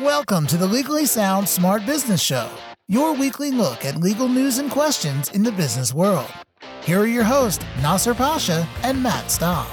Welcome to the Legally Sound Smart Business Show, your weekly look at legal news and questions in the business world. Here are your hosts, Nasser Pasha and Matt Staub.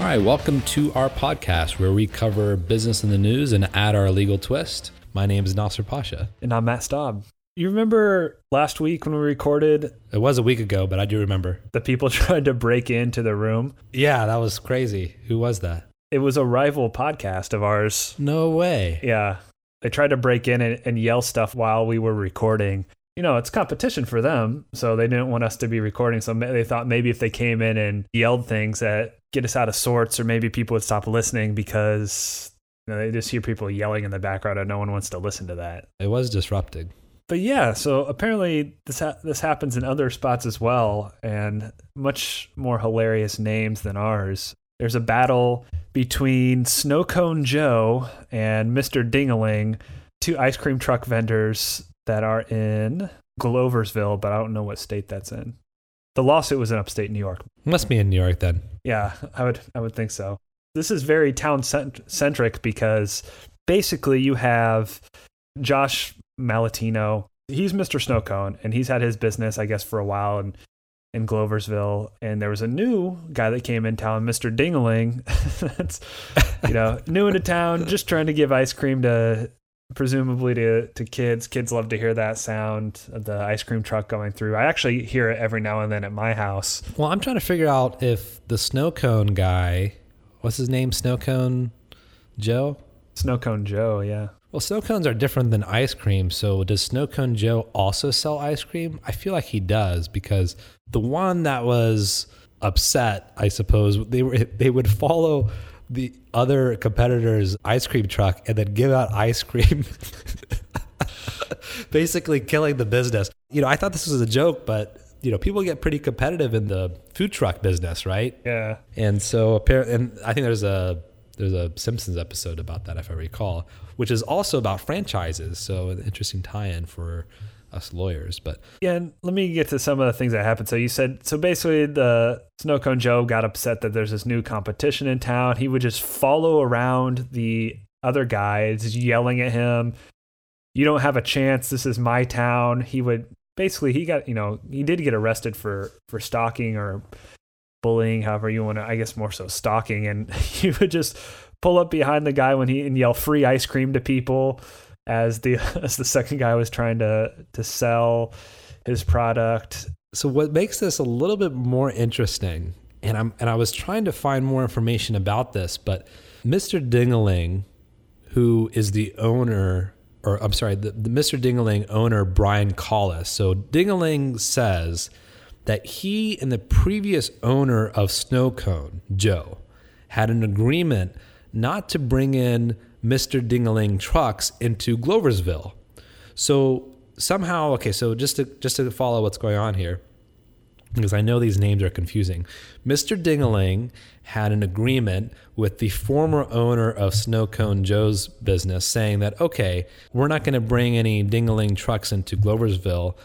All right, welcome to our podcast where we cover business in the news and add our legal twist. My name is Nasser Pasha. And I'm Matt Staub. You remember last week when we recorded? It was a week ago, but I do remember. The people tried to break into the room. Yeah, that was crazy. Who was that? It was a rival podcast of ours. No way. Yeah. They tried to break in and, and yell stuff while we were recording. You know, it's competition for them, so they didn't want us to be recording. So they thought maybe if they came in and yelled things that get us out of sorts, or maybe people would stop listening because you know, they just hear people yelling in the background and no one wants to listen to that. It was disrupted. But yeah, so apparently this ha- this happens in other spots as well, and much more hilarious names than ours. There's a battle between Snow Cone Joe and Mr. Dingaling, two ice cream truck vendors that are in Gloversville, but I don't know what state that's in. The lawsuit was in upstate New York. Must be in New York then. Yeah, I would I would think so. This is very town centric because basically you have Josh Malatino. He's Mr. Snowcone, and he's had his business, I guess, for a while. And in Gloversville, and there was a new guy that came in town, Mr. Dingaling. That's you know new into town, just trying to give ice cream to presumably to to kids. Kids love to hear that sound of the ice cream truck going through. I actually hear it every now and then at my house. Well, I'm trying to figure out if the snow cone guy, what's his name, Snow Cone Joe. Snow Cone Joe, yeah. Well, snow cones are different than ice cream. So, does Snow Cone Joe also sell ice cream? I feel like he does because the one that was upset, I suppose, they were they would follow the other competitor's ice cream truck and then give out ice cream. Basically killing the business. You know, I thought this was a joke, but you know, people get pretty competitive in the food truck business, right? Yeah. And so apparently and I think there's a there's a Simpsons episode about that if I recall, which is also about franchises. So an interesting tie-in for us lawyers. But yeah, and let me get to some of the things that happened. So you said so basically the Snow Cone Joe got upset that there's this new competition in town. He would just follow around the other guys, yelling at him, "You don't have a chance. This is my town." He would basically he got you know he did get arrested for for stalking or bullying, however you want to. I guess more so stalking, and he would just pull up behind the guy when he and yell free ice cream to people as the as the second guy was trying to to sell his product. So what makes this a little bit more interesting, and I'm and I was trying to find more information about this, but Mr. Dingaling, who is the owner, or I'm sorry, the, the Mr. Dingaling owner Brian Collis. So Dingaling says that he and the previous owner of Snowcone, Joe, had an agreement not to bring in Mr. Dingaling trucks into Gloversville. So somehow, okay, so just to just to follow what's going on here, because I know these names are confusing. Mr. Dingaling had an agreement with the former owner of Snow Cone Joe's business saying that, okay, we're not going to bring any Dingaling trucks into Gloversville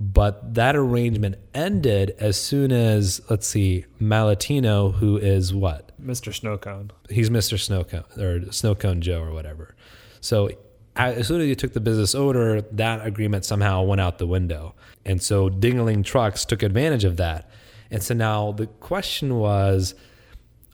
but that arrangement ended as soon as, let's see, Malatino, who is what? Mr. Snowcone. He's Mr. Snowcone or Snowcone Joe or whatever. So as soon as you took the business order, that agreement somehow went out the window. And so Dingaling Trucks took advantage of that. And so now the question was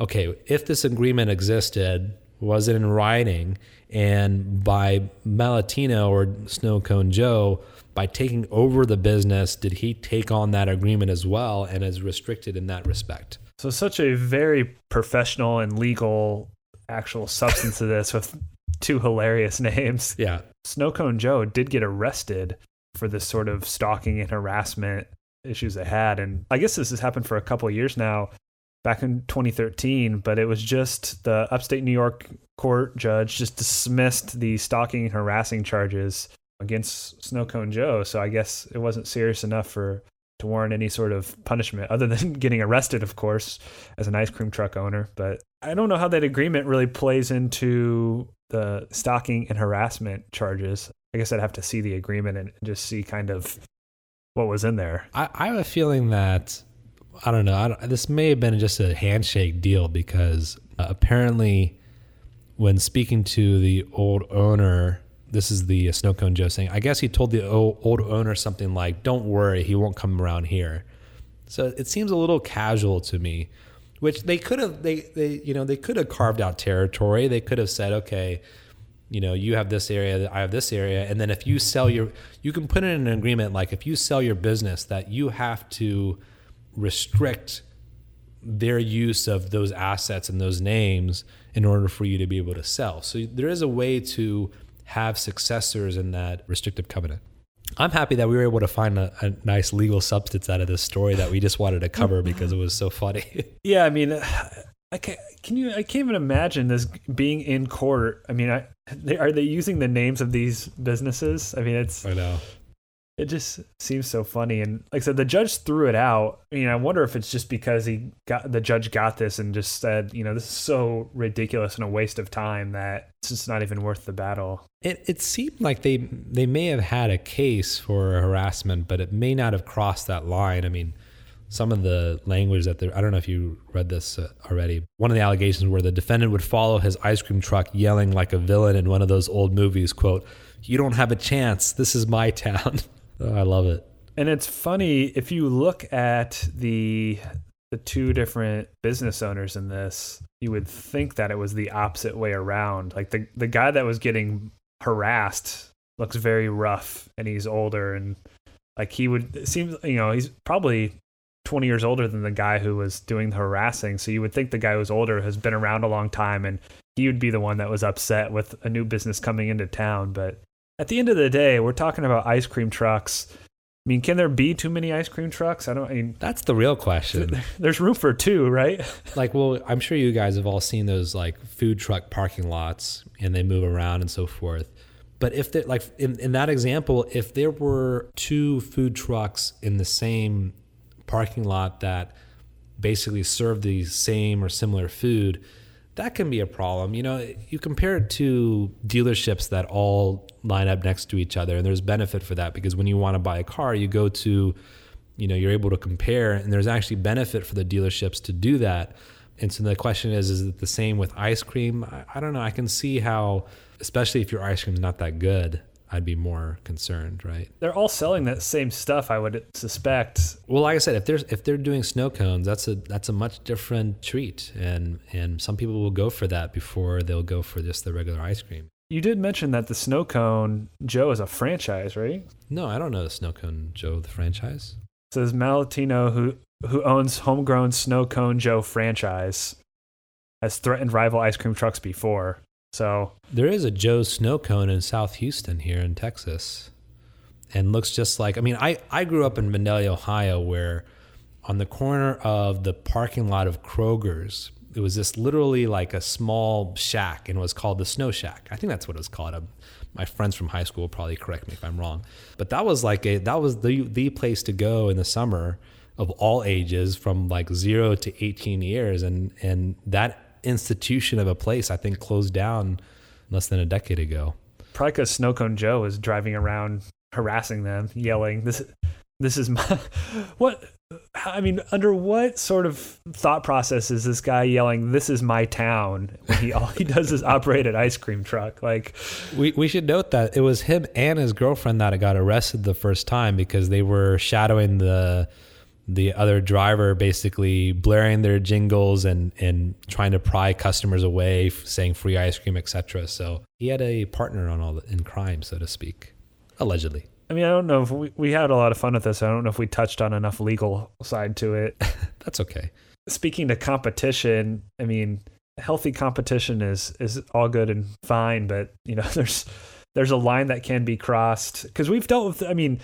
okay, if this agreement existed, was it in writing? And by Malatino or Snowcone Joe, by taking over the business, did he take on that agreement as well and is restricted in that respect? So, such a very professional and legal actual substance of this with two hilarious names. Yeah. Snowcone Joe did get arrested for this sort of stalking and harassment issues they had. And I guess this has happened for a couple years now, back in 2013, but it was just the upstate New York court judge just dismissed the stalking and harassing charges against Snowcone Joe. So I guess it wasn't serious enough for to warrant any sort of punishment other than getting arrested, of course, as an ice cream truck owner. But I don't know how that agreement really plays into the stalking and harassment charges. I guess I'd have to see the agreement and just see kind of what was in there. I, I have a feeling that I don't know. I don't, this may have been just a handshake deal because uh, apparently when speaking to the old owner, this is the snow cone Joe saying, I guess he told the old owner something like, "Don't worry, he won't come around here." So it seems a little casual to me, which they could have they they you know they could have carved out territory. They could have said, okay, you know, you have this area, I have this area, and then if you sell your, you can put in an agreement like if you sell your business that you have to restrict their use of those assets and those names in order for you to be able to sell. So there is a way to have successors in that restrictive covenant. I'm happy that we were able to find a, a, nice legal substance out of this story that we just wanted to cover because it was so funny. Yeah, I mean, I can't, can you? I can't even imagine this being in court. I mean, I, they, are they using the names of these businesses? I mean, it's I know it just seems so funny. And like I said, the judge threw it out. I mean, I wonder if it's just because he got the judge got this and just said, you know, this is so ridiculous and a waste of time that it's just not even worth the battle. It it seemed like they they may have had a case for harassment, but it may not have crossed that line. I mean, some of the language that I don't know if you read this uh, already. One of the allegations where the defendant would follow his ice cream truck yelling like a villain in one of those old movies, quote, "You don't have a chance. This is my town." I love it. And it's funny if you look at the the two different business owners in this, you would think that it was the opposite way around. Like the the guy that was getting harassed looks very rough and he's older and like he would it seems you know, he's probably 20 years older than the guy who was doing the harassing. So you would think the guy who's older has been around a long time and he would be the one that was upset with a new business coming into town, but at the end of the day, we're talking about ice cream trucks. I mean, can there be too many ice cream trucks? I don't. I mean, that's the real question. There's room for two, right? like, well, I'm sure you guys have all seen those like food truck parking lots, and they move around and so forth. But if they like in, in that example, if there were two food trucks in the same parking lot that basically serve the same or similar food, that can be a problem. You know, you compare it to dealerships that all line up next to each other, and there's benefit for that because when you want to buy a car, you go to, you know, you're able to compare, and there's actually benefit for the dealerships to do that. And so the question is, is it the same with ice cream? I, I don't know. I can see how, especially if your ice cream is not that good, I'd be more concerned, right? They're all selling that same stuff, I would suspect. Well, like I said, if there's if they're doing snow cones, that's a that's a much different treat, and and some people will go for that before they'll go for just the regular ice cream. You did mention that the snow cone Joe is a franchise, right? No, I don't know the snow cone Joe the franchise. It says Malatino, who who owns homegrown snow cone Joe franchise, has threatened rival ice cream trucks before. So there is a Joe's snow cone in South Houston here in Texas, and looks just like. I mean, I I grew up in Vandalia, Ohio, where on the corner of the parking lot of Kroger's, it was this literally like a small shack, and it was called the Snow Shack. I think that's what it was called. I'm, my friends from high school will probably correct me if I'm wrong, but that was like a that was the the place to go in the summer of all ages from like zero to 18 years and and that institution of a place, I think, closed down less than a decade ago. Probably because Snowcone Joe was driving around harassing them, yelling, "This, this is my what." I mean, under what sort of thought process is this guy yelling, "This is my town"? When he all he does is operate an ice cream truck. Like, we we should note that it was him and his girlfriend that got arrested the first time because they were shadowing the the other driver basically blaring their jingles and and trying to pry customers away, saying free ice cream, etc. So he had a partner on all the, in crime, so to speak, allegedly. I mean, I don't know if we we had a lot of fun with this. I don't know if we touched on enough legal side to it. That's okay. Speaking to competition, I mean, healthy competition is is all good and fine, but you know, there's there's a line that can be crossed because we've dealt with. I mean,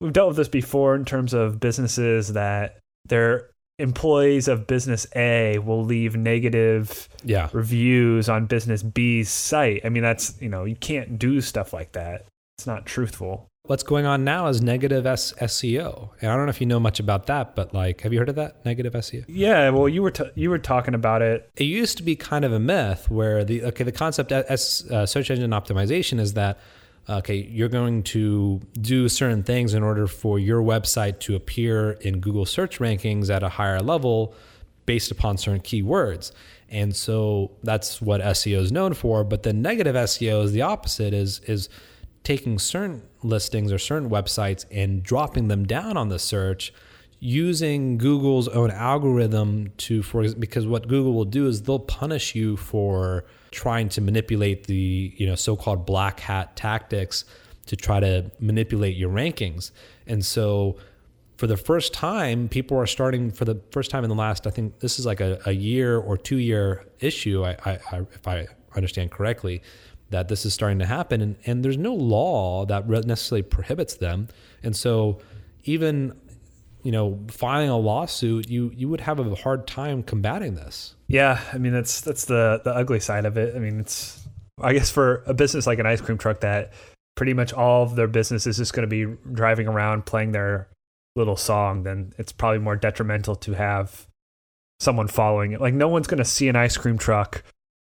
we've dealt with this before in terms of businesses that their employees of business A will leave negative yeah. reviews on business B's site. I mean, that's, you know, you can't do stuff like that. It's not truthful. What's going on now is negative S- SEO. And I don't know if you know much about that, but like, have you heard of that negative SEO? Yeah, well, you were t- you were talking about it. It used to be kind of a myth where the okay, the concept as uh, search engine optimization is that okay, you're going to do certain things in order for your website to appear in Google search rankings at a higher level. based upon certain keywords. And so that's what SEO is known for. But the negative SEO is the opposite is is taking certain listings or certain websites and dropping them down on the search using Google's own algorithm to for because what Google will do is they'll punish you for trying to manipulate the you know so-called black hat tactics to try to manipulate your rankings. And so for the first time, people are starting for the first time in the last, I think this is like a, a year or two year issue, I, I, I, if I understand correctly, that this is starting to happen. And, and there's no law that necessarily prohibits them. And so even you know, filing a lawsuit, you you would have a hard time combating this. Yeah, I mean that's that's the the ugly side of it. I mean, it's I guess for a business like an ice cream truck that pretty much all of their business is just going to be driving around playing their little song, then it's probably more detrimental to have someone following it. Like no one's going to see an ice cream truck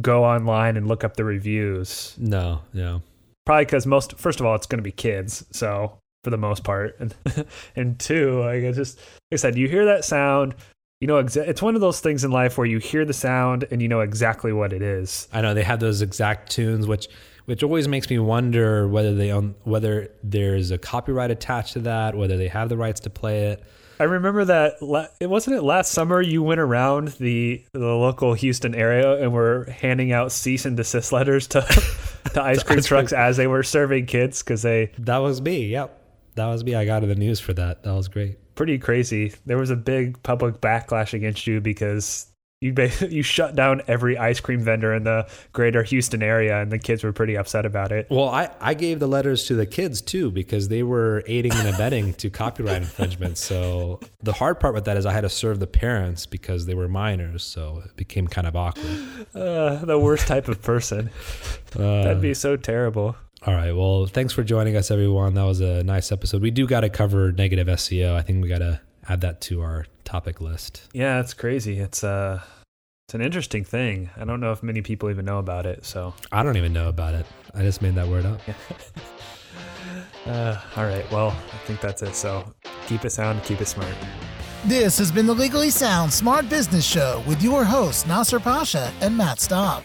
go online and look up the reviews. No, no. Probably because most, first of all, it's going to be kids. So for the most part, and and two, like I just, like I said, you hear that sound. You know, exa- it's one of those things in life where you hear the sound and you know exactly what it is. I know they have those exact tunes, which which always makes me wonder whether they own, whether there's a copyright attached to that, whether they have the rights to play it. I remember that it wasn't it last summer you went around the the local Houston area and were handing out cease and desist letters to to ice cream trucks as they were serving kids because they that was me. Yep, that was me. I got in the news for that. That was great. Pretty crazy. There was a big public backlash against you because you you shut down every ice cream vendor in the greater Houston area, and the kids were pretty upset about it. Well, I, I gave the letters to the kids too because they were aiding and abetting to copyright infringement. So the hard part with that is I had to serve the parents because they were minors, so it became kind of awkward. Uh, the worst type of person. Uh, That'd be so terrible. All right. Well, thanks for joining us, everyone. That was a nice episode. We do got to cover negative SEO. I think we got to add that to our topic list. Yeah, it's crazy. It's uh it's an interesting thing. I don't know if many people even know about it. So I don't even know about it. I just made that word up. uh, all right. Well, I think that's it. So keep it sound, keep it smart. This has been the Legally Sound Smart Business Show with your hosts Nasser Pasha and Matt Staub.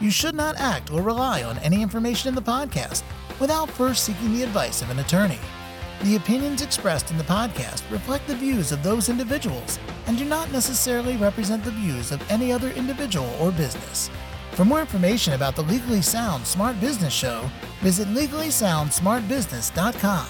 You should not act or rely on any information in the podcast without first seeking the advice of an attorney. The opinions expressed in the podcast reflect the views of those individuals and do not necessarily represent the views of any other individual or business. For more information about the Legally Sound Smart Business Show, visit legallysoundsmartbusiness.com.